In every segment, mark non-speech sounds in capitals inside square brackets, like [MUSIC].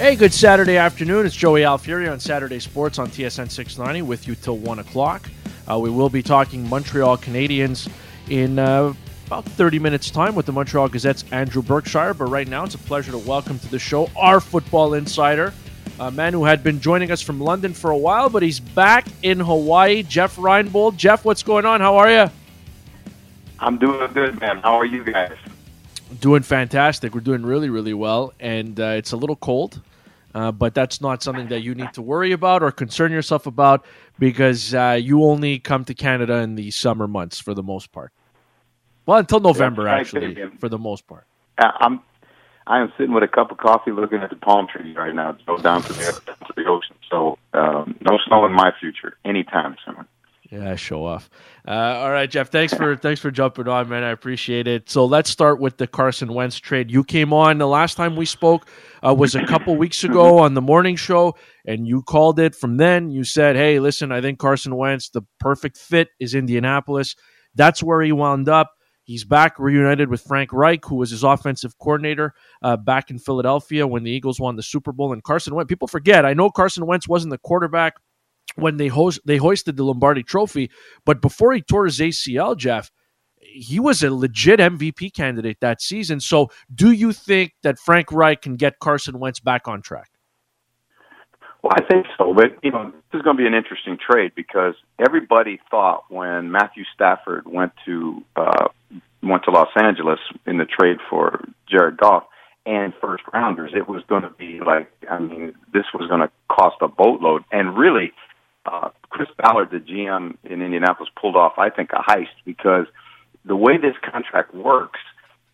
Hey, good Saturday afternoon. It's Joey Alfieri on Saturday Sports on TSN 690 with you till 1 o'clock. Uh, we will be talking Montreal Canadiens in uh, about 30 minutes' time with the Montreal Gazette's Andrew Berkshire. But right now, it's a pleasure to welcome to the show our football insider, a man who had been joining us from London for a while, but he's back in Hawaii, Jeff Reinbold. Jeff, what's going on? How are you? I'm doing good, man. How are you guys? Doing fantastic. We're doing really, really well, and uh, it's a little cold. Uh, but that's not something that you need to worry about or concern yourself about because uh, you only come to Canada in the summer months for the most part. Well, until November, right, actually, for the most part. I'm I am sitting with a cup of coffee, looking at the palm trees right now, go down to the, to the ocean. So um, no snow in my future anytime soon. Yeah, show off. Uh, all right, Jeff. Thanks for thanks for jumping on, man. I appreciate it. So let's start with the Carson Wentz trade. You came on the last time we spoke uh, was a couple weeks ago on the morning show, and you called it. From then, you said, "Hey, listen, I think Carson Wentz, the perfect fit is Indianapolis." That's where he wound up. He's back reunited with Frank Reich, who was his offensive coordinator uh, back in Philadelphia when the Eagles won the Super Bowl. And Carson Wentz, people forget. I know Carson Wentz wasn't the quarterback when they host they hoisted the Lombardi Trophy. But before he tore his ACL, Jeff, he was a legit MVP candidate that season. So, do you think that Frank Reich can get Carson Wentz back on track? Well, I think so, but you know, this is going to be an interesting trade because everybody thought when Matthew Stafford went to uh, went to Los Angeles in the trade for Jared Goff and first rounders, it was going to be like, I mean, this was going to cost a boatload, and really, uh, Chris Ballard, the GM in Indianapolis, pulled off, I think, a heist because the way this contract works,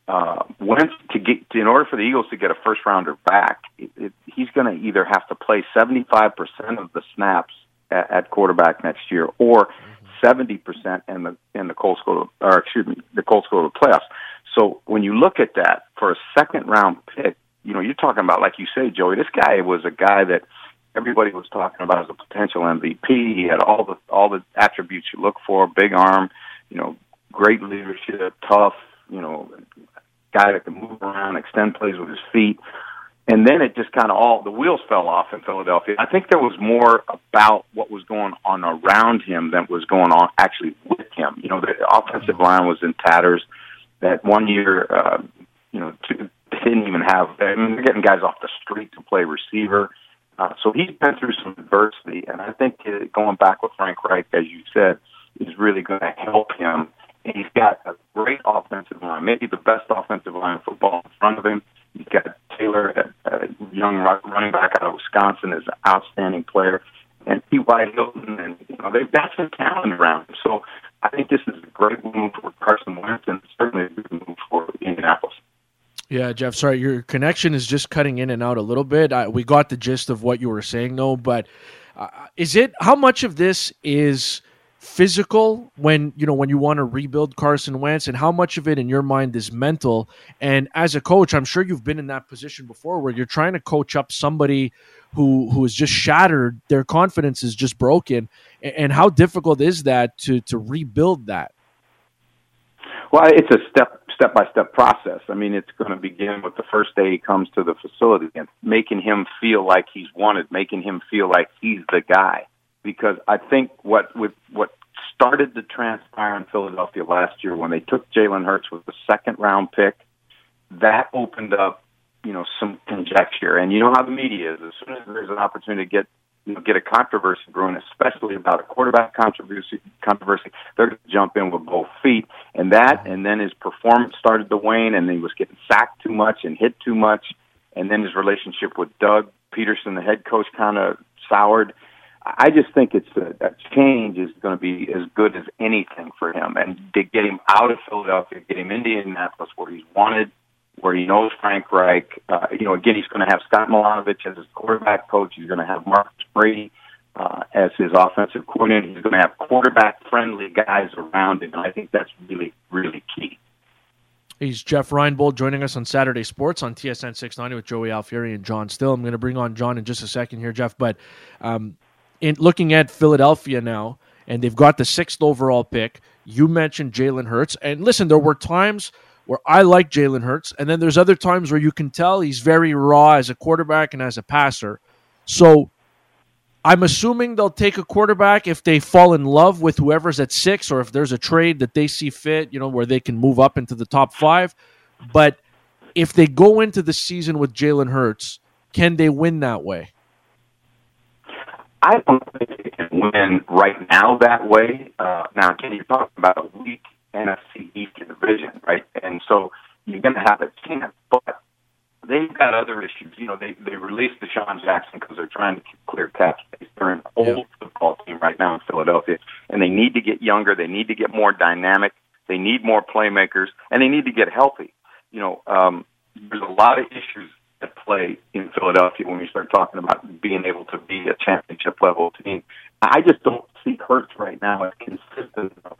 uh, once to get in order for the Eagles to get a first rounder back, it, it, he's going to either have to play seventy five percent of the snaps at, at quarterback next year, or seventy percent in the in the Colts go to, or excuse me, the Colts go to the playoffs. So when you look at that for a second round pick, you know you're talking about like you say, Joey. This guy was a guy that everybody was talking about as a potential MVP. He had all the all the attributes you look for: big arm, you know, great leadership, tough, you know, guy that can move around, extend plays with his feet. And then it just kind of all the wheels fell off in Philadelphia. I think there was more about what was going on around him than was going on actually with him. You know, the offensive line was in tatters. That one year, uh, you know, two, didn't even have. I mean, they're getting guys off the street to play receiver. Uh, so he's been through some adversity, and I think uh, going back with Frank Reich, as you said, is really going to help him And He's got a great offensive line, maybe the best offensive line in football in front of him. He's got Taylor, a, young running back out of Wisconsin, is an outstanding player, and T.Y. Hilton, and you know they've got some talent around him. So I think this is a great move for Carson Wentz, and certainly a good move for Indianapolis. Yeah, Jeff. Sorry, your connection is just cutting in and out a little bit. I, we got the gist of what you were saying, though. But uh, is it how much of this is physical when you know when you want to rebuild Carson Wentz and how much of it in your mind is mental and as a coach I'm sure you've been in that position before where you're trying to coach up somebody who who is just shattered their confidence is just broken and how difficult is that to to rebuild that well it's a step step by step process i mean it's going to begin with the first day he comes to the facility and making him feel like he's wanted making him feel like he's the guy because I think what with what started to transpire in Philadelphia last year when they took Jalen Hurts with the second round pick, that opened up, you know, some conjecture. And you know how the media is. As soon as there's an opportunity to get you know, get a controversy brewing, especially about a quarterback controversy, controversy, they're going to jump in with both feet. And that, and then his performance started to wane, and he was getting sacked too much and hit too much. And then his relationship with Doug Pederson, the head coach, kind of soured. I just think it's a, a change is going to be as good as anything for him, and to get him out of Philadelphia, get him into Indianapolis, where he's wanted, where he knows Frank Reich. Uh, you know, again, he's going to have Scott Milanovich as his quarterback coach. He's going to have Marcus Brady uh, as his offensive coordinator. He's going to have quarterback-friendly guys around him, and I think that's really, really key. He's Jeff Reinbold joining us on Saturday Sports on TSN 690 with Joey Alfieri and John Still. I'm going to bring on John in just a second here, Jeff. But um, in looking at Philadelphia now, and they've got the sixth overall pick. You mentioned Jalen Hurts, and listen, there were times where I like Jalen Hurts, and then there's other times where you can tell he's very raw as a quarterback and as a passer. So I'm assuming they'll take a quarterback if they fall in love with whoever's at six, or if there's a trade that they see fit, you know, where they can move up into the top five. But if they go into the season with Jalen Hurts, can they win that way? I don't think they can win right now that way. Uh, now, can you talk about a weak NFC East division, right? And so you're going to have a chance, but they've got other issues. You know, they they released DeSean Jackson because they're trying to clear cap space. They're an old yeah. football team right now in Philadelphia, and they need to get younger. They need to get more dynamic. They need more playmakers, and they need to get healthy. You know, um, there's a lot of issues at play in Philadelphia when we start talking about being able to be a championship level team. I just don't see Hurts right now as consistent enough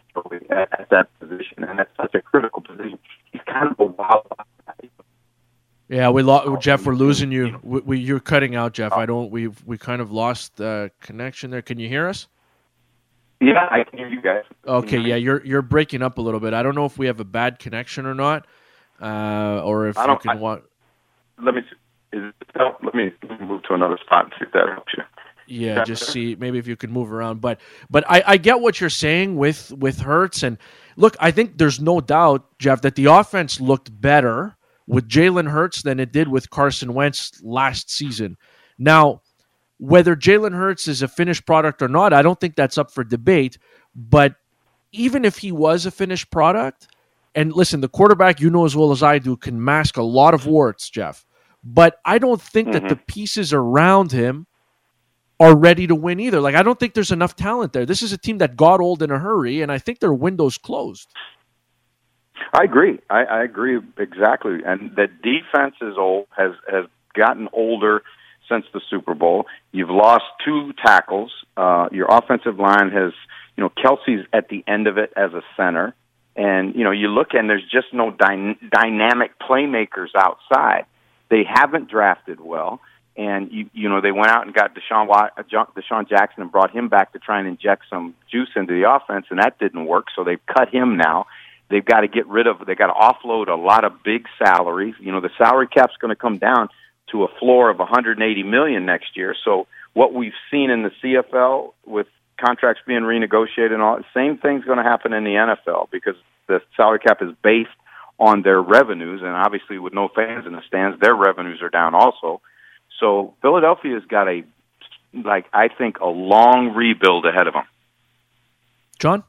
at, at that position, and that's such a critical position. He's kind of a wild. Yeah, we lost Jeff. We're losing you. We, we, you're cutting out, Jeff. I don't. We we kind of lost uh, connection there. Can you hear us? Yeah, I can hear you guys. Okay, yeah, you're you're breaking up a little bit. I don't know if we have a bad connection or not, uh, or if you can. I, want... Let me. Is it, let me move to another spot and see if that helps you. Yeah, just see maybe if you could move around. But but I, I get what you're saying with with Hurts and look, I think there's no doubt, Jeff, that the offense looked better with Jalen Hurts than it did with Carson Wentz last season. Now, whether Jalen Hurts is a finished product or not, I don't think that's up for debate. But even if he was a finished product, and listen, the quarterback, you know as well as I do, can mask a lot of warts, Jeff. But I don't think mm-hmm. that the pieces around him are ready to win either. Like I don't think there's enough talent there. This is a team that got old in a hurry, and I think their window's closed. I agree. I, I agree exactly. And the defense is old has has gotten older since the Super Bowl. You've lost two tackles. Uh, your offensive line has, you know, Kelce's at the end of it as a center, and you know you look and there's just no dy- dynamic playmakers outside. They haven't drafted well and you you know they went out and got Watt, uh, DeSean Jackson and brought him back to try and inject some juice into the offense, and that didn't work. So they've cut him now. They've got to get rid of. They've got to offload a lot of big salaries. You know the salary cap's going to come down to a floor of 180 million next year. So what we've seen in the CFL with contracts being renegotiated and all, same thing's going to happen in the NFL because the salary cap is based on their revenues, and obviously with no fans in the stands, their revenues are down also. So Philadelphia's got a like I think a long rebuild ahead of them. John.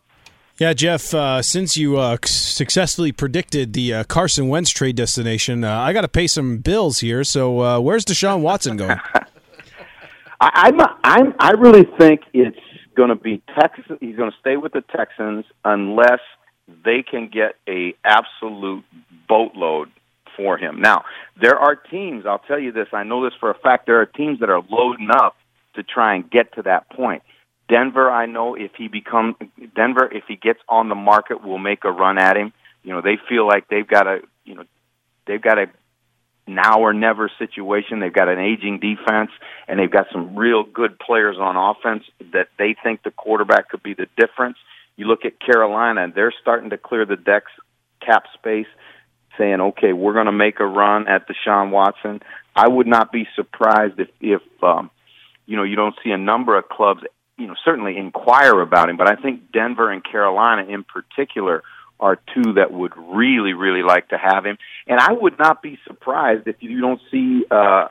Yeah, Jeff. Uh, since you uh, successfully predicted the uh, Carson Wentz trade destination, uh, I got to pay some bills here. So, uh, where's Deshaun Watson going? [LAUGHS] I, I'm, I'm, I really think it's going to be Texas. He's going to stay with the Texans unless they can get a absolute boatload for him. Now, there are teams, I'll tell you this, I know this for a fact, there are teams that are loading up to try and get to that point. Denver, I know if he becomes Denver, if he gets on the market, will make a run at him. You know, they feel like they've got a, you know, they've got a now or never situation. They've got an aging defense and they've got some real good players on offense that they think the quarterback could be the difference. You look at Carolina and they're starting to clear the decks cap space saying, okay, we're going to make a run at Deshaun Watson. I would not be surprised if, if um, you know, you don't see a number of clubs, you know, certainly inquire about him. But I think Denver and Carolina in particular are two that would really, really like to have him. And I would not be surprised if you don't see uh,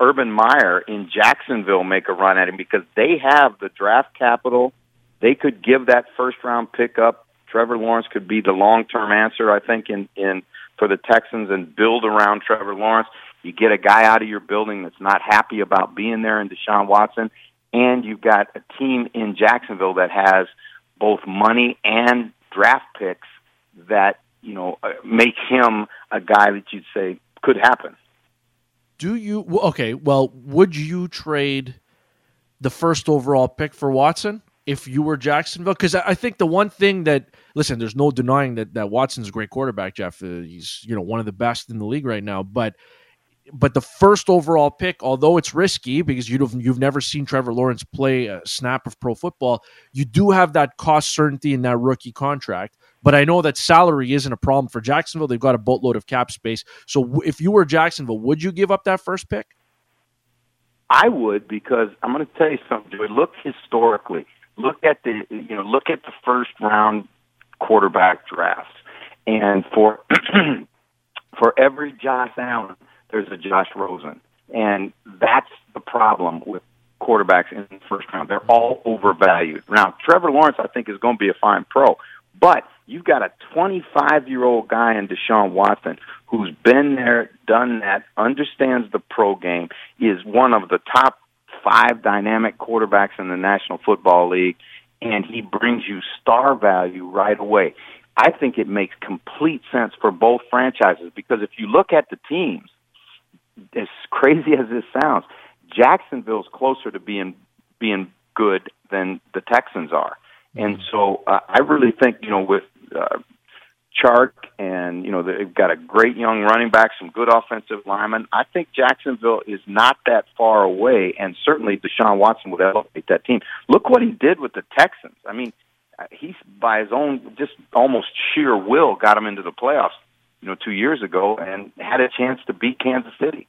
Urban Meyer in Jacksonville make a run at him because they have the draft capital. They could give that first round pickup. Trevor Lawrence could be the long term answer, I think, in in for the Texans and build around Trevor Lawrence. You get a guy out of your building that's not happy about being there in Deshaun Watson, and you've got a team in Jacksonville that has both money and draft picks that you know uh, make him a guy that you'd say could happen. Do you okay? Well, would you trade the first overall pick for Watson if you were Jacksonville? Because I think the one thing that listen, there's no denying that that Watson's a great quarterback, Jeff. Uh, he's you know one of the best in the league right now, but but the first overall pick, although it's risky because you've you've never seen Trevor Lawrence play a snap of pro football, you do have that cost certainty in that rookie contract. But I know that salary isn't a problem for Jacksonville. They've got a boatload of cap space. So if you were Jacksonville, would you give up that first pick? I would because I'm going to tell you something. Look historically. Look at the you know look at the first round quarterback drafts, and for [CLEARS THROAT] for every Josh Allen, there's a Josh Rosen, and that's the problem with quarterbacks in the first round. They're all overvalued. Now, Trevor Lawrence, I think, is going to be a fine pro, but you've got a 25 year old guy in Deshaun Watson who's been there, done that, understands the pro game, is one of the top five dynamic quarterbacks in the National Football League, and he brings you star value right away. I think it makes complete sense for both franchises because if you look at the teams, as crazy as this sounds, Jacksonville's closer to being being good than the Texans are. And so uh, I really think, you know, with uh, Chark and, you know, they've got a great young running back, some good offensive linemen. I think Jacksonville is not that far away, and certainly Deshaun Watson would elevate that team. Look what he did with the Texans. I mean, he's by his own, just almost sheer will, got him into the playoffs, you know, two years ago and had a chance to beat Kansas City.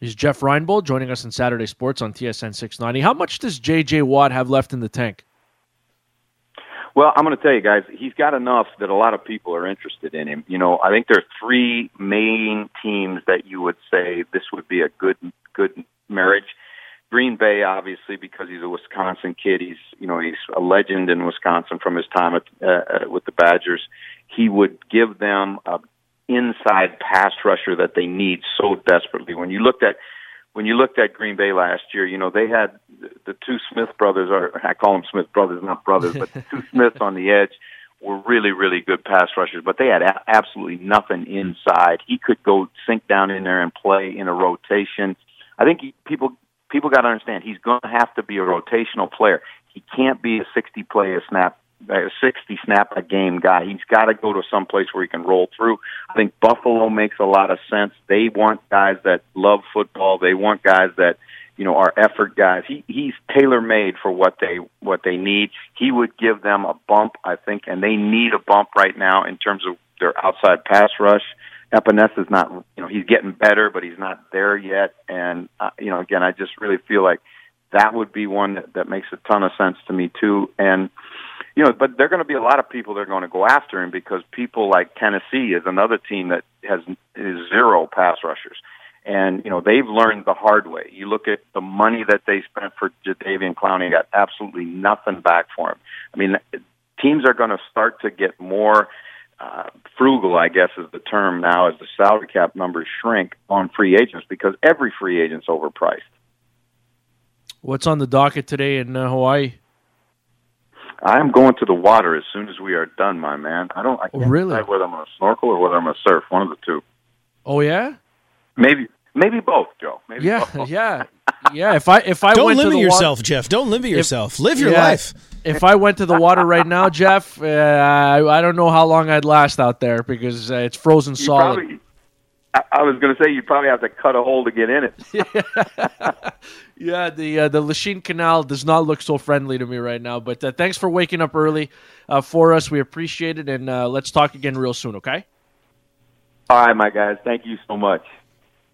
Is Jeff Reinbold joining us in Saturday Sports on TSN 690. How much does J.J. Watt have left in the tank? Well, I'm going to tell you guys, he's got enough that a lot of people are interested in him. You know, I think there are three main teams that you would say this would be a good good marriage. Green Bay, obviously, because he's a Wisconsin kid. He's you know he's a legend in Wisconsin from his time at, uh, uh with the Badgers. He would give them a inside pass rusher that they need so desperately. When you looked at when you looked at Green Bay last year, you know they had the two Smith brothers, or I call them Smith brothers, not brothers, but the two [LAUGHS] Smiths on the edge were really, really good pass rushers, but they had a- absolutely nothing inside. He could go sink down in there and play in a rotation. I think he, people people got to understand he's going to have to be a rotational player. He can't be a 60 play a snap a 60 snap a game guy. He's got to go to some place where he can roll through. I think Buffalo makes a lot of sense. They want guys that love football. They want guys that you know are effort guys. He he's tailor made for what they what they need. He would give them a bump, I think, and they need a bump right now in terms of their outside pass rush. Epenesa is not, you know, he's getting better, but he's not there yet. And uh, you know, again, I just really feel like that would be one that, that makes a ton of sense to me too. And you know, but there are going to be a lot of people that are going to go after him because people like Tennessee is another team that has is zero pass rushers. And, you know, they've learned the hard way. You look at the money that they spent for Jadeveon Clowney, got absolutely nothing back for him. I mean, teams are going to start to get more uh, frugal, I guess is the term now, as the salary cap numbers shrink on free agents because every free agent's overpriced. What's on the docket today in uh, Hawaii? I'm going to the water as soon as we are done, my man. I don't. I can't really? decide whether I'm going to snorkel or whether I'm going to surf. One of the two. Oh yeah. Maybe maybe both, Joe. Maybe yeah, both. [LAUGHS] yeah, yeah. If I if I don't went limit to the yourself, water, Jeff. Don't limit yourself. Live your yeah, life. If I went to the water right now, [LAUGHS] Jeff, uh, I, I don't know how long I'd last out there because uh, it's frozen You solid. probably- I, I was going to say you probably have to cut a hole to get in it. [LAUGHS] yeah, the uh, the Lachine Canal does not look so friendly to me right now. But uh, thanks for waking up early uh, for us. We appreciate it, and uh, let's talk again real soon. Okay. All right, my guys. Thank you so much.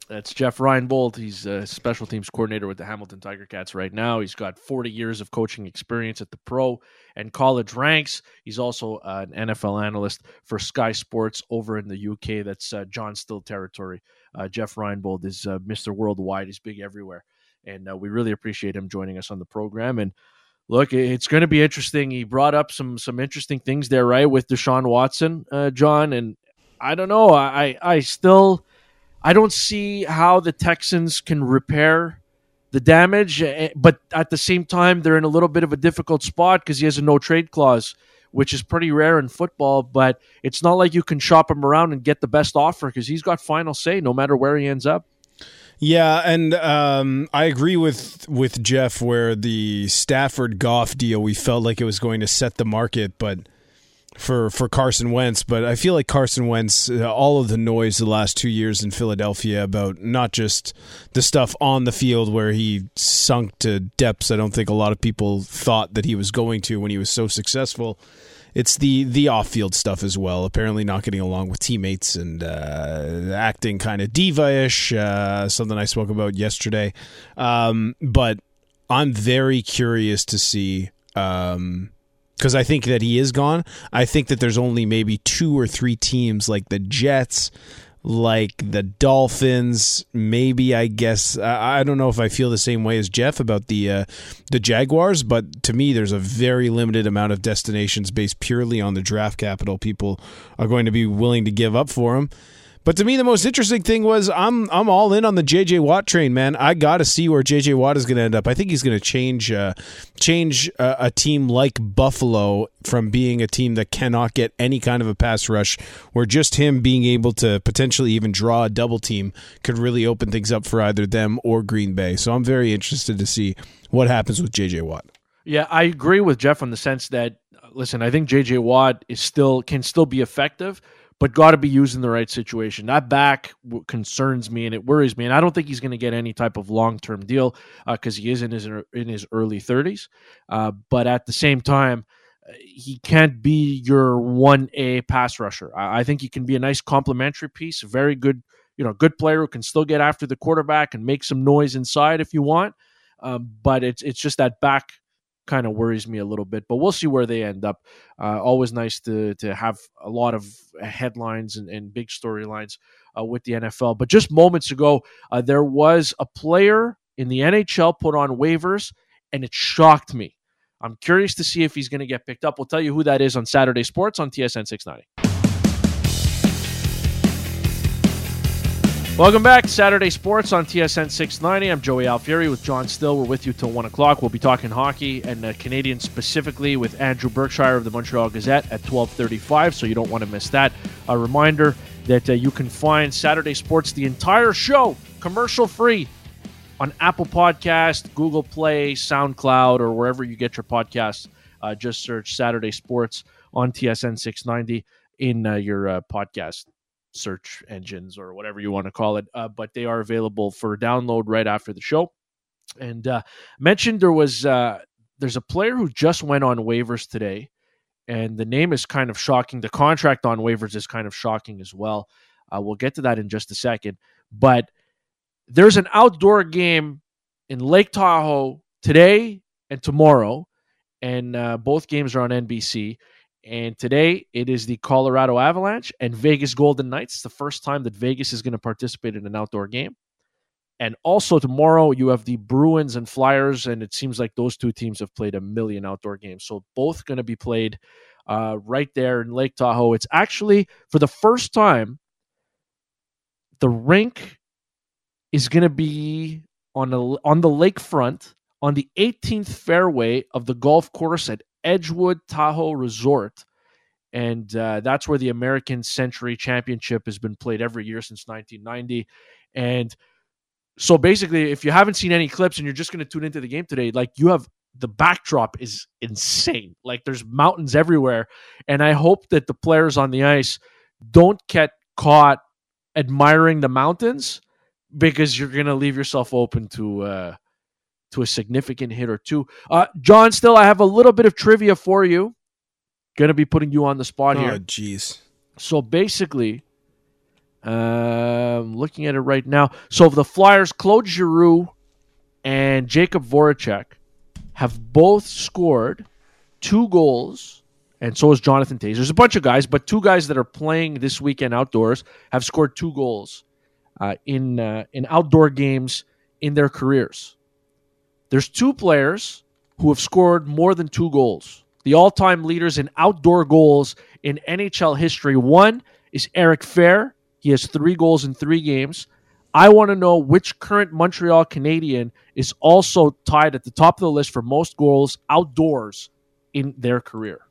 That's Jeff Reinbold. He's a special teams coordinator with the Hamilton Tiger Cats right now. He's got 40 years of coaching experience at the pro and college ranks. He's also uh, an NFL analyst for Sky Sports over in the UK. That's uh, John Still territory. Uh, Jeff Reinbold is uh, Mr. Worldwide. He's big everywhere. And uh, we really appreciate him joining us on the program. And look, it's going to be interesting. He brought up some some interesting things there, right, with Deshaun Watson, uh, John. And I don't know. I I still I don't see how the Texans can repair the damage, eh, but at the same time, they're in a little bit of a difficult spot because he has a no trade clause, which is pretty rare in football. But it's not like you can shop him around and get the best offer because he's got final say no matter where he ends up. Yeah, and um, I agree with with Jeff where the Stafford Goff deal we felt like it was going to set the market, but for for Carson Wentz. But I feel like Carson Wentz, uh, all of the noise the last two years in Philadelphia about not just the stuff on the field where he sunk to depths. I don't think a lot of people thought that he was going to when he was so successful it's the the off field stuff as well. Apparently, not getting along with teammates and uh, acting kind of diva ish. Uh, something I spoke about yesterday. Um, but I'm very curious to see. Um, because I think that he is gone. I think that there's only maybe two or three teams like the Jets, like the Dolphins. Maybe I guess I, I don't know if I feel the same way as Jeff about the uh, the Jaguars, but to me, there's a very limited amount of destinations based purely on the draft capital people are going to be willing to give up for him. But to me, the most interesting thing was I'm I'm all in on the JJ Watt train, man. I got to see where JJ Watt is going to end up. I think he's going to change uh, change uh, a team like Buffalo from being a team that cannot get any kind of a pass rush, where just him being able to potentially even draw a double team could really open things up for either them or Green Bay. So I'm very interested to see what happens with JJ Watt. Yeah, I agree with Jeff in the sense that listen, I think JJ Watt is still can still be effective but got to be used in the right situation. That back concerns me and it worries me, and I don't think he's going to get any type of long term deal because uh, he is in his in his early thirties. Uh, but at the same time, uh, he can't be your one A pass rusher. I, I, think he can be a nice complementary piece, a very good, you know, good player who can still get after the quarterback and make some noise inside if you want. Um, but it's it's just that back kind of worries me a little bit. But we'll see where they end up. Uh, always nice to to have a lot of headlines and, and big storylines uh, with the NFL. But just moments ago, uh, there was a player in the NHL put on waivers, and it shocked me. I'm curious to see if he's going to get picked up. We'll tell you who that is on Saturday Sports on TSN 690. Welcome back, Saturday Sports on TSN 690. I'm Joey Alfieri with John Still. We're with you till 1 o'clock. We'll be talking hockey and uh, Canadiens specifically with Andrew Berkshire of the Montreal Gazette at 1235, so you don't want to miss that. A reminder that uh, you can find Saturday Sports, the entire show, commercial free on Apple Podcast, Google Play, SoundCloud, or wherever you get your podcasts. Uh, just search Saturday Sports on TSN 690 in uh, your uh, podcast search engines or whatever you want to call it. Uh, but they are available for download right after the show. And uh, mentioned there was uh, there's a player who just went on waivers today, and the name is kind of shocking. The contract on waivers is kind of shocking as well. Uh, we'll get to that in just a second. But there's an outdoor game in Lake Tahoe today and tomorrow, and uh, both games are on NBC. And today it is the Colorado Avalanche and Vegas Golden Knights. The first time that Vegas is going to participate in an outdoor game. And also tomorrow you have the Bruins and Flyers, and it seems like those two teams have played a million outdoor games. So both going to be played uh, right there in Lake Tahoe. It's actually for the first time the rink is going to be on a, on the lakefront on the 18th fairway of the golf course at Edgewood Tahoe Resort. And uh, that's where the American Century Championship has been played every year since 1990. And so basically, if you haven't seen any clips and you're just going to tune into the game today, like you have the backdrop is insane. Like there's mountains everywhere. And I hope that the players on the ice don't get caught admiring the mountains because you're going to leave yourself open to uh, to a significant hit or two. Uh, John, still, I have a little bit of trivia for you. Going to be putting you on the spot oh, here. jeez. So basically, um, looking at it right now. So the Flyers, Claude Giroux and Jakub Voracek have both scored two goals, and so is Jonathan Toews. There's a bunch of guys, but two guys that are playing this weekend outdoors have scored two goals uh, in uh, in outdoor games in their careers. There's two players who have scored more than two goals. The all time leaders in outdoor goals in NHL history. One is Eric Fehr. He has three goals in three games. I want to know which current Montreal Canadien is also tied at the top of the list for most goals outdoors in their career.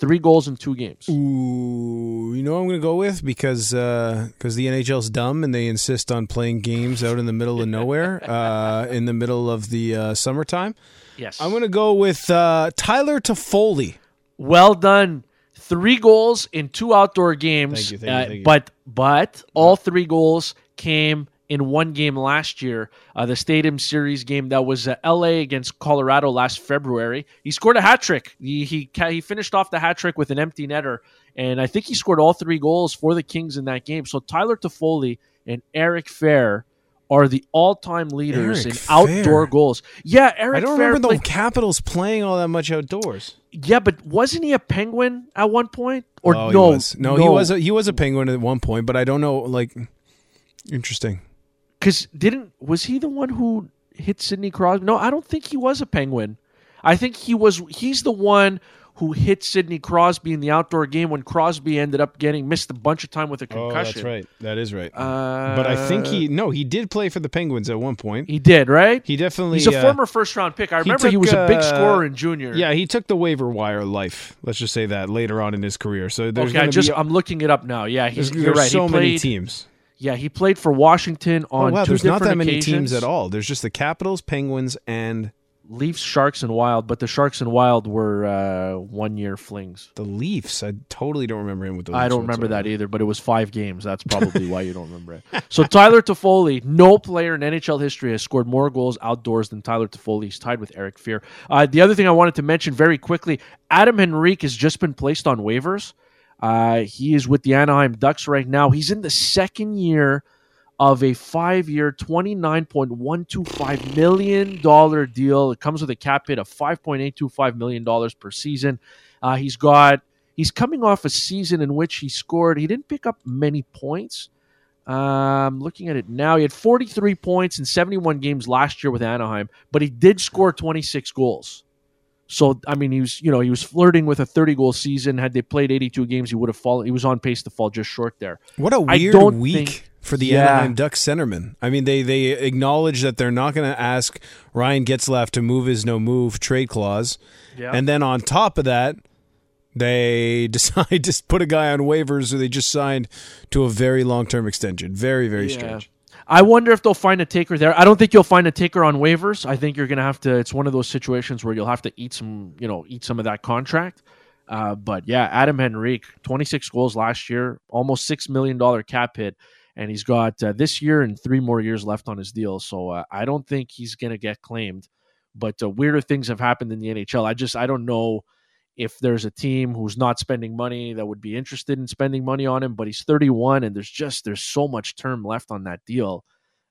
Three goals in two games. Ooh, you know what I'm going to go with because because uh, the NHL's dumb and they insist on playing games out in the middle of nowhere [LAUGHS] uh, in the middle of the uh, summertime. Yes, I'm going to go with uh, Tyler Toffoli. Well done. Three goals in two outdoor games. Thank you, thank you, uh, thank you. But but all three goals came in one game last year, uh, the Stadium Series game that was uh, LA against Colorado last February. He scored a hat trick. He, he he finished off the hat trick with an empty netter, and I think he scored all three goals for the Kings in that game. So Tyler Toffoli and Eric Fehr are the all-time leaders Eric in outdoor goals. Yeah, Eric. I don't Fehr remember the Capitals playing all that much outdoors. Yeah, but wasn't he a Penguin at one point? Or oh, no? he was. No, he was. A, he was a Penguin at one point, but I don't know. Like, interesting. Because didn't was he the one who hit Sidney Crosby? No, I don't think he was a Penguin. I think he was. He's the one who hit Sidney Crosby in the outdoor game when Crosby ended up getting missed a bunch of time with a Oh, concussion. that's right. That is right. Uh, but I think he no, he did play for the Penguins at one point. he did right. He definitely. He's a uh, former first round pick. I remember he, took, was a big uh, scorer in junior. Yeah, he took the waiver wire life. Let's just say that later on in his career. So there's okay. I just be I'm looking it up now. Yeah, he's there's, you're there's right. so he many teams. Yeah, he played for Washington Oh on wow, two there's not that many occasions. teams at all. There's just the Capitals, Penguins, and Leafs, Sharks, and Wild, but the Sharks and Wild were uh, one year flings. the Leafs. I totally don't remember him with the. Leafs I don't remember whatsoever. that either, but it was five games. That's probably why you don't remember it. [LAUGHS] So Tyler Toffoli, no player in NHL history has scored more goals outdoors than Tyler Toffoli. He's tied with Eric Fehr. Uh, the other thing I wanted to mention very quickly: Adam Henrique has just been placed on waivers. Uh, he is with the Anaheim Ducks right now. He's in the second year of a five-year, twenty-nine point one two five million dollar deal. It comes with a cap hit of five point eight two five million dollars per season. Uh, he's got he's coming off a season in which he scored. He didn't pick up many points. Um, looking at it now, he had 43 points in 71 games last year with Anaheim, but he did score 26 goals. So I mean, he was you know he was flirting with a 30 goal season. Had they played 82 games, he would have fallen. He was on pace to fall just short there. What a weird week think- for the Yeah. Anaheim Ducks centerman. I mean, they they acknowledge that they're not going to ask Ryan Getzlaf to move his no move trade clause, Yeah. and then on top of that, they [LAUGHS] decide to put a guy on waivers, or they just signed to a very long term extension. Very very Yeah. strange. I wonder if they'll find a taker there. I don't think you'll find a taker on waivers. I think you're going to have to. It's one of those situations where you'll have to eat some, you know, eat some of that contract. Uh, but yeah, Adam Henrique, 26 goals last year, almost six million dollar cap hit, and he's got uh, this year and three more years left on his deal. So uh, I don't think he's going to get claimed. But uh, weirder things have happened in the NHL. I just I don't know if there's a team who's not spending money that would be interested in spending money on him. But he's 31, and there's just there's so much term left on that deal.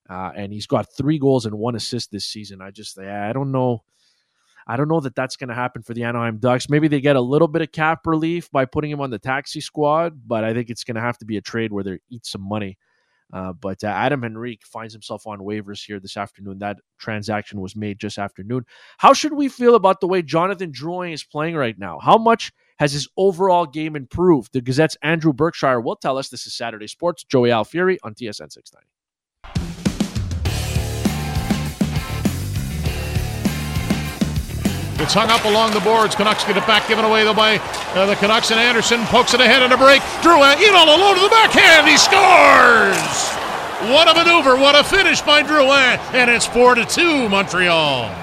Uh, and he's got three goals and one assist this season. I just, I don't know. I don't know that that's going to happen for the Anaheim Ducks. Maybe they get a little bit of cap relief by putting him on the taxi squad, but I think it's going to have to be a trade where they eat some money. Uh, but uh, Adam Henrique finds himself on waivers here this afternoon. That transaction was made just afternoon. How should we feel about the way Jonathan Drouin is playing right now? How much has his overall game improved? The Gazette's Andrew Berkshire will tell us. This is Saturday Sports. Joey Alfieri on TSN 690. It's hung up along the boards. Canucks get it back, given away though by uh, the Canucks and Anderson pokes it ahead in a break. Drouin all alone to the backhand. He scores. What a maneuver! What a finish by Drouin, and it's four to two Montreal.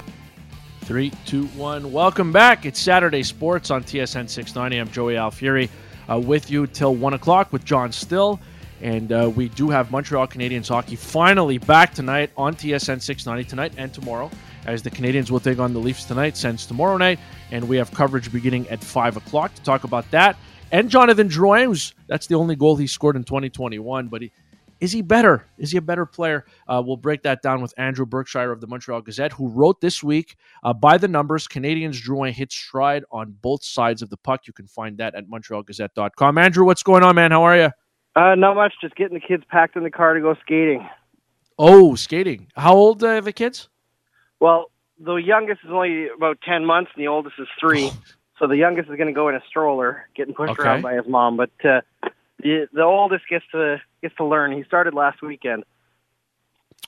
Three, two, one. Welcome back. It's Saturday Sports on TSN 690. I'm Joey Alfieri uh, with you till 1 o'clock with John Still. And uh, we do have Montreal Canadiens hockey finally back tonight on TSN 690, tonight and tomorrow, as the Canadiens will take on the Leafs tonight, since tomorrow night. And we have coverage beginning at 5 o'clock to talk about that. And Jonathan Drouin, who's, that's the only goal he scored in 2021, but he, is he better? Is he a better player? Uh, we'll break that down with Andrew Berkshire of the Montreal Gazette, who wrote this week uh, by the numbers Canadiens Drouin hit stride on both sides of the puck. You can find that at MontrealGazette.com. Andrew, what's going on, man? How are you? Uh, not much. Just getting the kids packed in the car to go skating. Oh, skating. How old uh, are the kids? Well, the youngest is only about ten months, and the oldest is three. so the youngest is going to go in a stroller, getting pushed Okay. around by his mom. But uh, the the oldest gets to gets to learn. He started last weekend.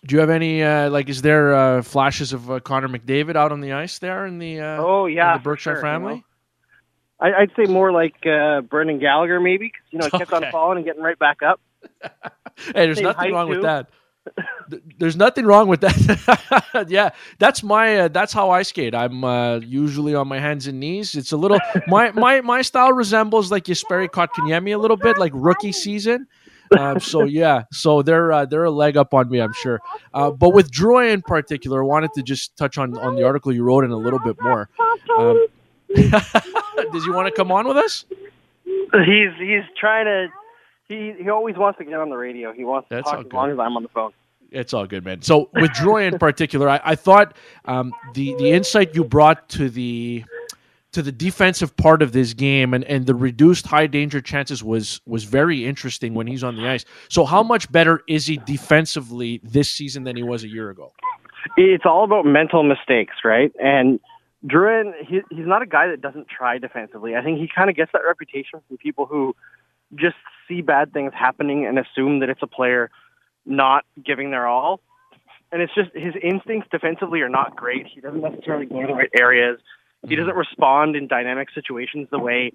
Do you have any, uh, like, is there uh, flashes of uh, Connor McDavid out on the ice there in the, uh, Oh yeah, the Berkshire sure, family? You know? I, I'd say more like uh, Brendan Gallagher, maybe, because you know he kept Okay. on falling and getting right back up. [LAUGHS] Hey, there's Same nothing wrong with that. Th- There's nothing wrong with that. [LAUGHS] yeah, that's my uh, that's how I skate. I'm uh, usually on my hands and knees. It's a little my my my style resembles like Jesperi Kotkaniemi a little bit, like rookie season. Um, so yeah, so they're uh, they're a leg up on me, I'm sure. Uh, but with Drouin in particular, I wanted to just touch on on the article you wrote in a little bit more. Um, does he want to come on with us? He's he's trying to. He he always wants to get on the radio. He wants to That's talk as good. long as I'm on the phone. It's all good, man. So with Drouin in particular, I, I thought um, the the insight you brought to the to the defensive part of this game and, and the reduced high danger chances was was very interesting when he's on the ice. So how much better is he defensively this season than he was a year ago? It's all about mental mistakes, right? And Drouin, he, he's not a guy that doesn't try defensively. I think he kind of gets that reputation from people who just see bad things happening and assume that it's a player not giving their all. And it's just his instincts defensively are not great. He doesn't necessarily go to the right areas. He doesn't respond in dynamic situations the way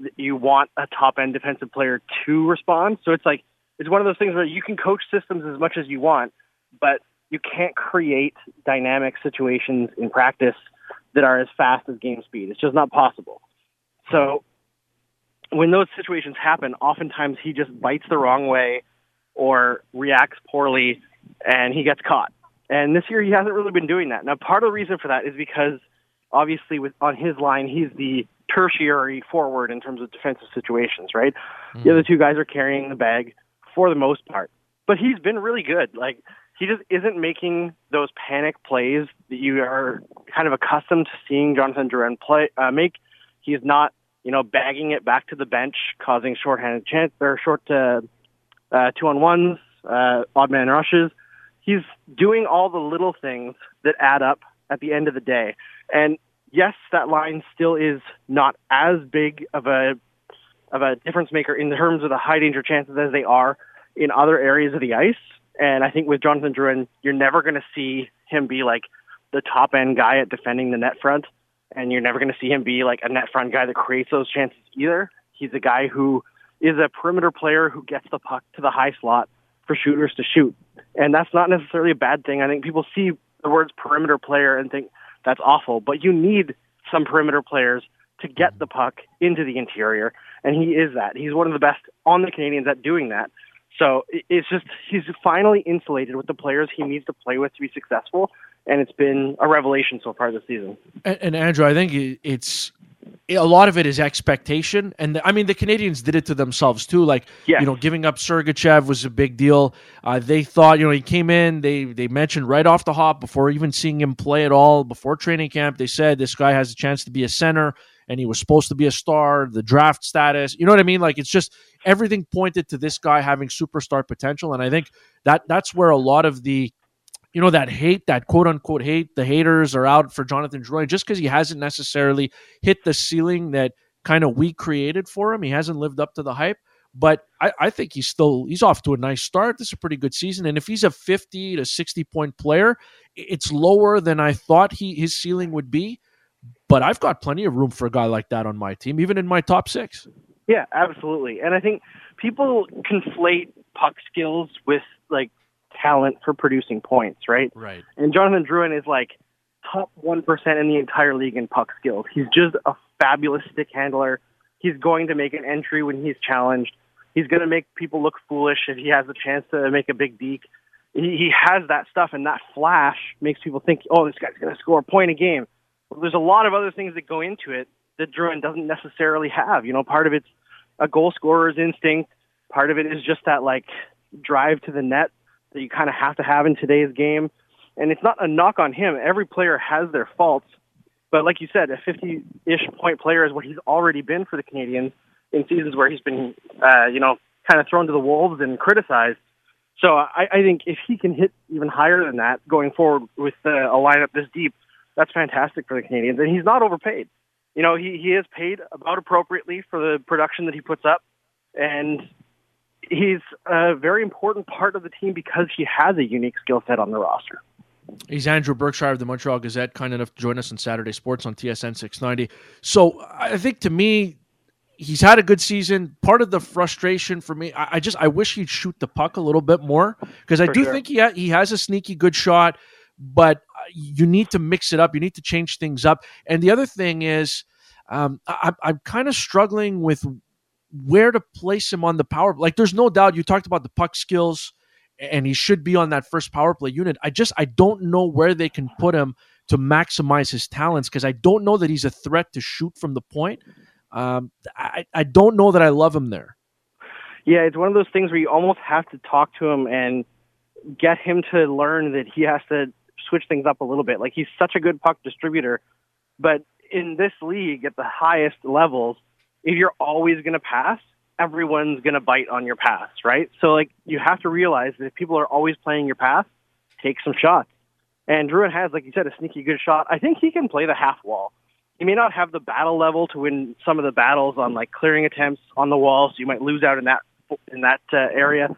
that you want a top end defensive player to respond. So it's like it's one of those things where you can coach systems as much as you want, but you can't create dynamic situations in practice that are as fast as game speed. It's just not possible. So when those situations happen, oftentimes he just bites the wrong way or reacts poorly and he gets caught. And this year he hasn't really been doing that. Now part of the reason for that is because obviously with on his line he's the tertiary forward in terms of defensive situations, right? The other two guys are carrying the bag for the most part. But he's been really good. Like he just isn't making those panic plays that you are kind of accustomed to seeing Jonathan Drouin play uh, make. He's not, you know, bagging it back to the bench, causing shorthanded chance or short uh, uh, two on ones, uh, odd man rushes. He's doing all the little things that add up at the end of the day. And yes, that line still is not as big of a of a difference maker in terms of the high danger chances as they are in other areas of the ice. And I think with Jonathan Drouin, you're never going to see him be like the top end guy at defending the net front, and you're never going to see him be like a net front guy that creates those chances either. He's a guy who is a perimeter player who gets the puck to the high slot for shooters to shoot, and that's not necessarily a bad thing. I think people see the words perimeter player and think that's awful, but you need some perimeter players to get the puck into the interior, and he is that. He's one of the best on the Canadiens at doing that. So it's just he's finally insulated with the players he needs to play with to be successful, and it's been a revelation so far this season. And, and Andrew, I think it's a lot of it is expectation, and I mean the Canadiens did it to themselves too. Like Yes. you know, giving up Sergachev was a big deal. Uh, they thought you know he came in. They they mentioned right off the hop before even seeing him play at all before training camp. They said this guy has a chance to be a center, and he was supposed to be a star. The draft status, you know what I mean? Like it's just everything pointed to this guy having superstar potential, and I think that that's where a lot of the you know that hate that quote unquote hate the haters are out for jonathan Drouin just because he hasn't necessarily hit the ceiling that kind of we created for him he hasn't lived up to the hype but I, I think he's still he's off to a nice start this is a pretty good season and if he's a 50 to 60 point player it's lower than i thought he his ceiling would be but i've got plenty of room for a guy like that on my team even in my top six Yeah, absolutely. And I think people conflate puck skills with like talent for producing points, right? right And Jonathan Drouin is like top 1% in the entire league in puck skills. He's just a fabulous stick handler. He's going to make an entry when he's challenged. He's going to make people look foolish if he has a chance to make a big deke. He, he has that stuff, and that flash makes people think, oh, this guy's going to score a point a game. Well, there's a lot of other things that go into it that Drouin doesn't necessarily have. You know, part of it's a goal scorer's instinct. Part of it is just that like drive to the net that you kind of have to have in today's game. And it's not a knock on him. Every player has their faults. But like you said, a 50 ish point player is what he's already been for the Canadiens in seasons where he's been, uh, you know, kind of thrown to the wolves and criticized. So I, I think if he can hit even higher than that going forward with uh, a lineup this deep, that's fantastic for the Canadiens. And he's not overpaid. You know, he, he is paid about appropriately for the production that he puts up. And he's a very important part of the team because he has a unique skill set on the roster. He's Andrew Berkshire of the Montreal Gazette, kind enough to join us on Saturday Sports on TSN 690. So I think to me, he's had a good season. Part of the frustration for me, I, I just I wish he'd shoot the puck a little bit more because I For do sure. think he ha- he has a sneaky good shot, but uh, you need to mix it up. You need to change things up. And the other thing is, um, I, I'm kind of struggling with where to place him on the power. Like, there's no doubt. You talked about the puck skills, and he should be on that first power play unit. I just I don't know where they can put him to maximize his talents because I don't know that he's a threat to shoot from the point. Um, I I don't know that I love him there. Yeah, it's one of those things where you almost have to talk to him and get him to learn that he has to switch things up a little bit. Like he's such a good puck distributor, but in this league at the highest levels, if you're always going to pass, everyone's going to bite on your pass, right? So like you have to realize that if people are always playing your pass, take some shots. And Drouin has, like you said, a sneaky good shot. I think he can play the half wall. He may not have the battle level to win some of the battles on like clearing attempts on the wall, so you might lose out in that in that uh, area.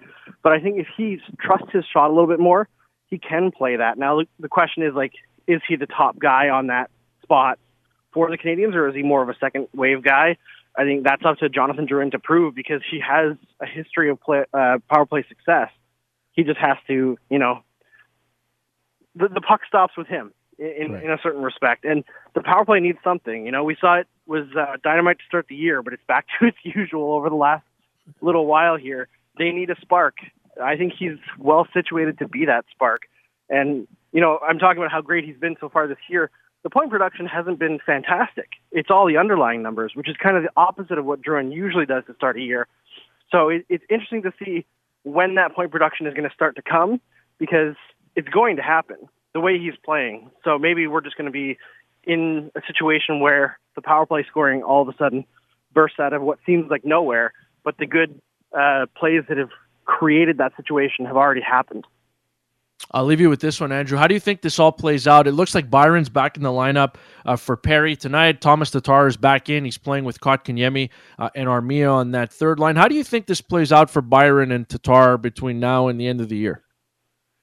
But I think if he trusts his shot a little bit more, he can play that. Now the question is like, is he the top guy on that spot for the Canadiens, or is he more of a second wave guy? I think that's up to Jonathan Drouin to prove because he has a history of play, uh, power play success. He just has to, you know, the, the puck stops with him in, right. in a certain respect, and the power play needs something. You know, we saw it was uh, dynamite to start the year, but it's back [LAUGHS] to its usual over the last little while here. They need a spark. I think he's well situated to be that spark. And, you know, I'm talking about how great he's been so far this year. The point production hasn't been fantastic. It's all the underlying numbers, which is kind of the opposite of what Drouin usually does to start a year. So it, it's interesting to see when that point production is going to start to come because it's going to happen the way he's playing. So maybe we're just going to be in a situation where the power play scoring all of a sudden bursts out of what seems like nowhere but the good uh, plays that have created that situation have already happened. I'll leave you with this one, Andrew. How do you think this all plays out? It looks like Byron's back in the lineup uh, for Perry tonight. Thomas Tatar is back in. He's playing with Kotkaniemi uh, and Armia on that third line. How do you think this plays out for Byron and Tatar between now and the end of the year?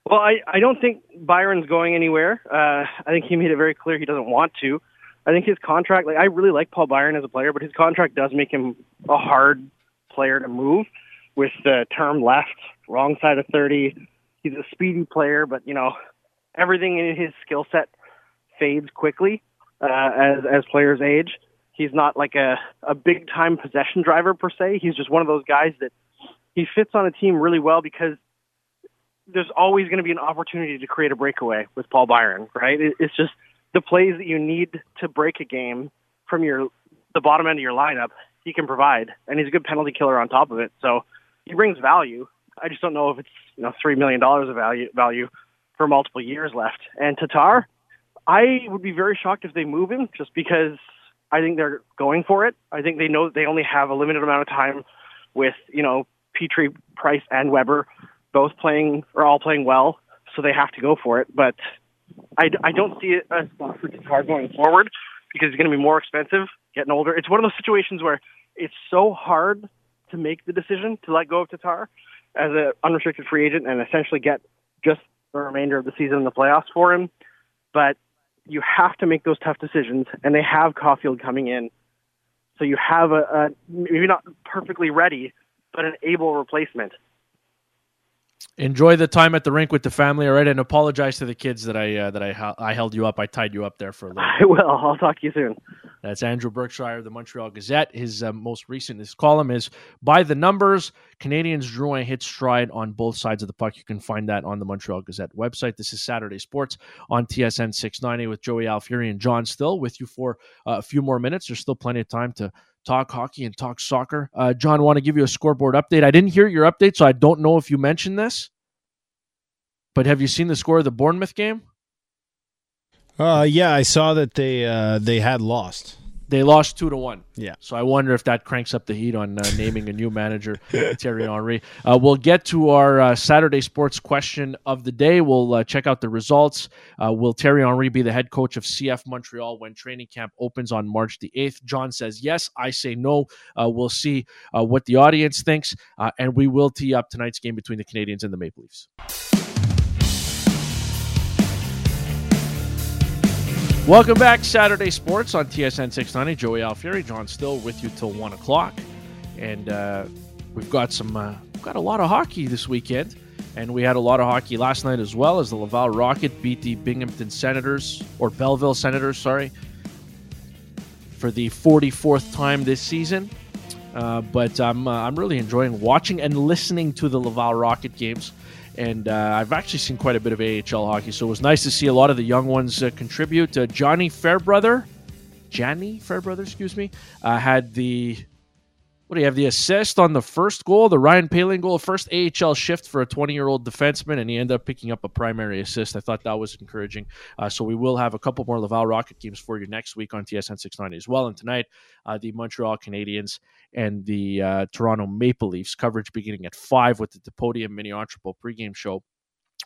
Well, I, I don't think Byron's going anywhere. Uh, I think he made it very clear he doesn't want to. I think his contract, like I really like Paul Byron as a player, but his contract does make him a hard player to move with the term left, wrong side of 30. He's a speedy player, but, you know, everything in his skill set fades quickly uh, as, as players age. He's not like a, a big time possession driver per se. He's just one of those guys that he fits on a team really well because there's always going to be an opportunity to create a breakaway with Paul Byron, right? It's just the plays that you need to break a game from your the bottom end of your lineup he can provide, and he's a good penalty killer on top of it. So he brings value. I just don't know if it's you know three million dollars of value value for multiple years left. And Tatar, I would be very shocked if they move him, just because I think they're going for it. I think they know they only have a limited amount of time with you know Petry, Price, and Weber both playing or all playing well, so they have to go for it. But I, I don't see it a spot for Tatar going forward because he's going to be more expensive, getting older. It's one of those situations where it's so hard to make the decision to let go of Tatar as an unrestricted free agent and essentially get just the remainder of the season in the playoffs for him. But you have to make those tough decisions, and they have Caufield coming in. So you have a, a maybe not perfectly ready, but an able replacement enjoy the time at the rink with the family, all right? And apologize to the kids that I uh, that I I held you up. I tied you up there for a little. [LAUGHS] I will. I'll talk to you soon. That's Andrew Berkshire, of the Montreal Gazette. His uh, most recent his column is by the numbers. Canadiens drew a hit stride on both sides of the puck. You can find that on the Montreal Gazette website. This is Saturday Sports on TSN 690 with Joey Alfieri and John Still with you for uh, a few more minutes. There's still plenty of time to talk hockey and talk soccer. Uh, John, want to give you a scoreboard update. I didn't hear your update, so I don't know if you mentioned this. But have you seen the score of the Bournemouth game? Uh, yeah, I saw that they uh, they had lost. They lost two to one. Yeah. So I wonder if that cranks up the heat on uh, naming a new manager, [LAUGHS] Thierry Henry. Uh, we'll get to our uh, Saturday sports question of the day. We'll uh, check out the results. Uh, will Thierry Henry be the head coach of CF Montreal when training camp opens on March the 8th? John says yes. I say no. Uh, we'll see what the audience thinks. and we will tee up tonight's game between the Canadiens and the Maple Leafs. Welcome back, Saturday Sports on TSN 690. Joey Alfieri, John Still with you till 1 o'clock. And uh, we've got some, uh, we've got a lot of hockey this weekend. And we had a lot of hockey last night as well as the Laval Rocket beat the Binghamton Senators, or Belleville Senators, sorry, for the 44th time this season. Uh, but I'm uh, I'm really enjoying watching and listening to the Laval Rocket games, and uh, I've actually seen quite a bit of AHL hockey. So it was nice to see a lot of the young ones uh, contribute. Uh, Gianni Fairbrother, Gianni Fairbrother, excuse me, uh, had the what do you have? The assist on the first goal, the Ryan Poehling goal, first AHL shift for a 20 year old defenseman, and he ended up picking up a primary assist. I thought that was encouraging. Uh, so we will have a couple more Laval Rocket games for you next week on TSN 690 as well. And tonight, uh, the Montreal Canadiens and the uh, Toronto Maple Leafs coverage beginning at 5 with the Podium Mini Entrepot pregame show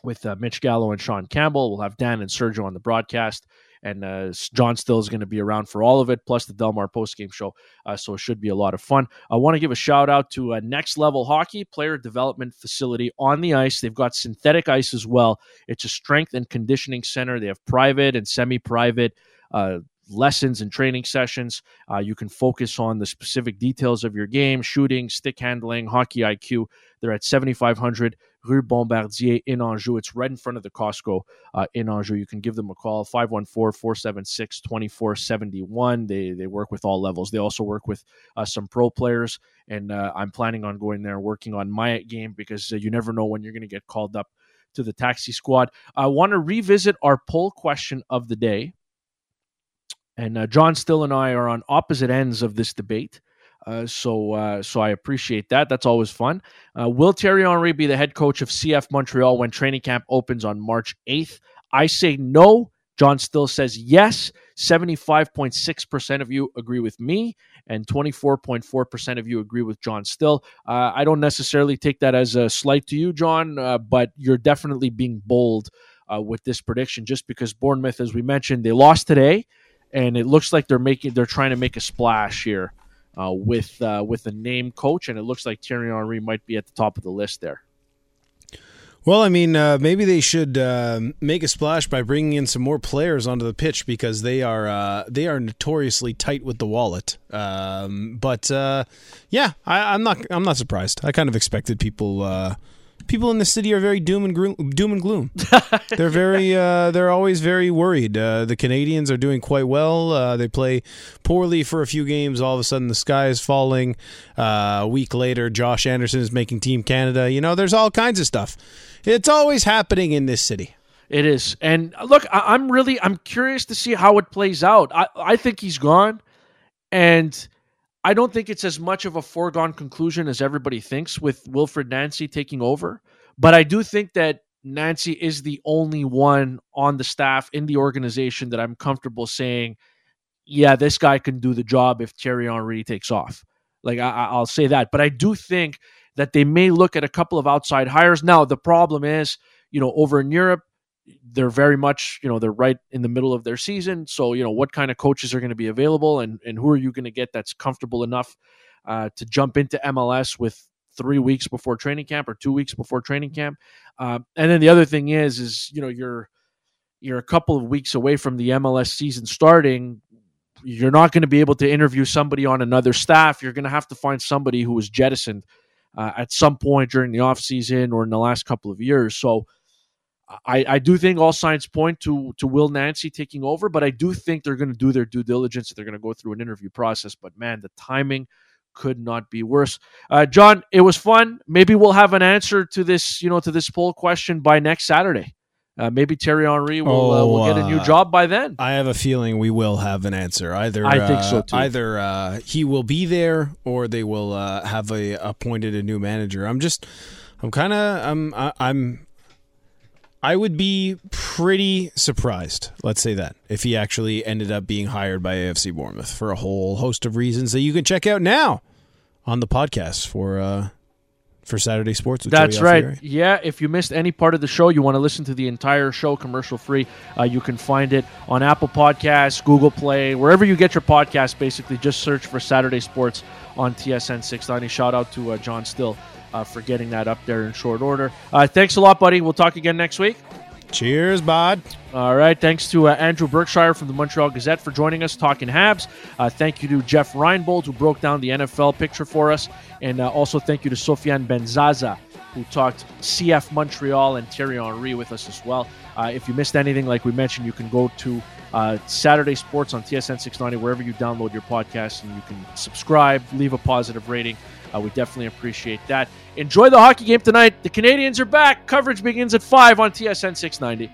with uh, Mitch Gallo and Sean Campbell. We'll have Dan and Sergio on the broadcast and uh, John Still is going to be around for all of it, plus the Delmar postgame show. Uh, so it should be a lot of fun. I want to give a shout out to uh, Next Level Hockey Player Development Facility on the ice. They've got synthetic ice as well. It's a strength and conditioning center. They have private and semi-private. Uh, lessons and training sessions. Uh, you can focus on the specific details of your game, shooting, stick handling, hockey IQ. They're at 7500 Rue Bombardier in Anjou. It's right in front of the Costco uh, in Anjou. You can give them a call, 514-476-2471. They, they work with all levels. They also work with uh, some pro players, and uh, I'm planning on going there working on my game because uh, you never know when you're going to get called up to the taxi squad. I want to revisit our poll question of the day. And uh, John Still and I are on opposite ends of this debate. Uh, so, uh, so I appreciate that. That's always fun. Uh, will Thierry Henry be the head coach of CF Montreal when training camp opens on March 8th? I say no. John Still says yes. 75.6% of you agree with me, and 24.4% of you agree with John Still. Uh, I don't necessarily take that as a slight to you, John, uh, but you're definitely being bold with this prediction just because Bournemouth, as we mentioned, they lost today and it looks like they're making they're trying to make a splash here uh, with uh, with the name coach, and it looks like Thierry Henry might be at the top of the list there. Well, I mean, uh, maybe they should uh, make a splash by bringing in some more players onto the pitch because they are uh, they are notoriously tight with the wallet. Um, but uh, yeah, I, am not I'm not surprised. I kind of expected people people in the city are very doom and gloom. Doom and gloom. [LAUGHS] they're very. Uh, they're always very worried. Uh, the Canadiens are doing quite well. Uh, they play poorly for a few games. All of a sudden, the sky is falling. Uh, a week later, Josh Anderson is making Team Canada. You know, there's all kinds of stuff. It's always happening in this city. It is, and look, I- I'm really I'm curious to see how it plays out. I I think he's gone, and I don't think it's as much of a foregone conclusion as everybody thinks with Wilfried Nancy taking over. But I do think that Nancy is the only one on the staff in the organization that I'm comfortable saying, yeah, this guy can do the job if Thierry Henry takes off. Like I, will say that. But I do think that they may look at a couple of outside hires. Now the problem is, you know, over in Europe, they're very much, you know, they're right in the middle of their season. So, you know, what kind of coaches are going to be available and, and who are you going to get that's comfortable enough uh, to jump into MLS with three weeks before training camp or two weeks before training camp? Uh, and then the other thing is, is, you know, you're, you're a couple of weeks away from the MLS season starting. You're not going to be able to interview somebody on another staff. You're going to have to find somebody who was jettisoned uh, at some point during the offseason or in the last couple of years. So, I, I do think all signs point to to Will Nancy taking over, but I do think they're going to do their due diligence. They're going to go through an interview process. But man, the timing could not be worse. Uh, John, it was fun. Maybe we'll have an answer to this, you know, to this poll question by next Saturday. Uh, maybe Thierry Henry will, oh, uh, will get a new uh, job by then. I have a feeling we will have an answer. Either I think so uh, too. Either uh, he will be there, or they will have a appointed a new manager. I'm just, I'm kind of, I'm, I'm I would be pretty surprised, let's say that, if he actually ended up being hired by AFC Bournemouth for a whole host of reasons that you can check out now on the podcast for uh, for Saturday Sports. That's right. Yeah, if you missed any part of the show, you want to listen to the entire show commercial free. Uh, you can find it on Apple Podcasts, Google Play, wherever you get your podcast. Basically, just search for Saturday Sports on TSN 690. Shout out to uh, John Still uh, for getting that up there in short order. Uh, thanks a lot, buddy. We'll talk again next week. Cheers, bud. All right. Thanks to uh, Andrew Berkshire from the Montreal Gazette for joining us talking Habs. Uh, thank you to Jeff Reinebold, who broke down the NFL picture for us. And uh, also thank you to Sofiane Benzaza, who talked CF Montreal and Thierry Henry with us as well. Uh, if you missed anything, like we mentioned, you can go to uh, Saturday Sports on TSN 690, wherever you download your podcast, and you can subscribe, leave a positive rating. Uh, we definitely appreciate that. Enjoy the hockey game tonight. The Canadiens are back. Coverage begins at 5 on TSN 690.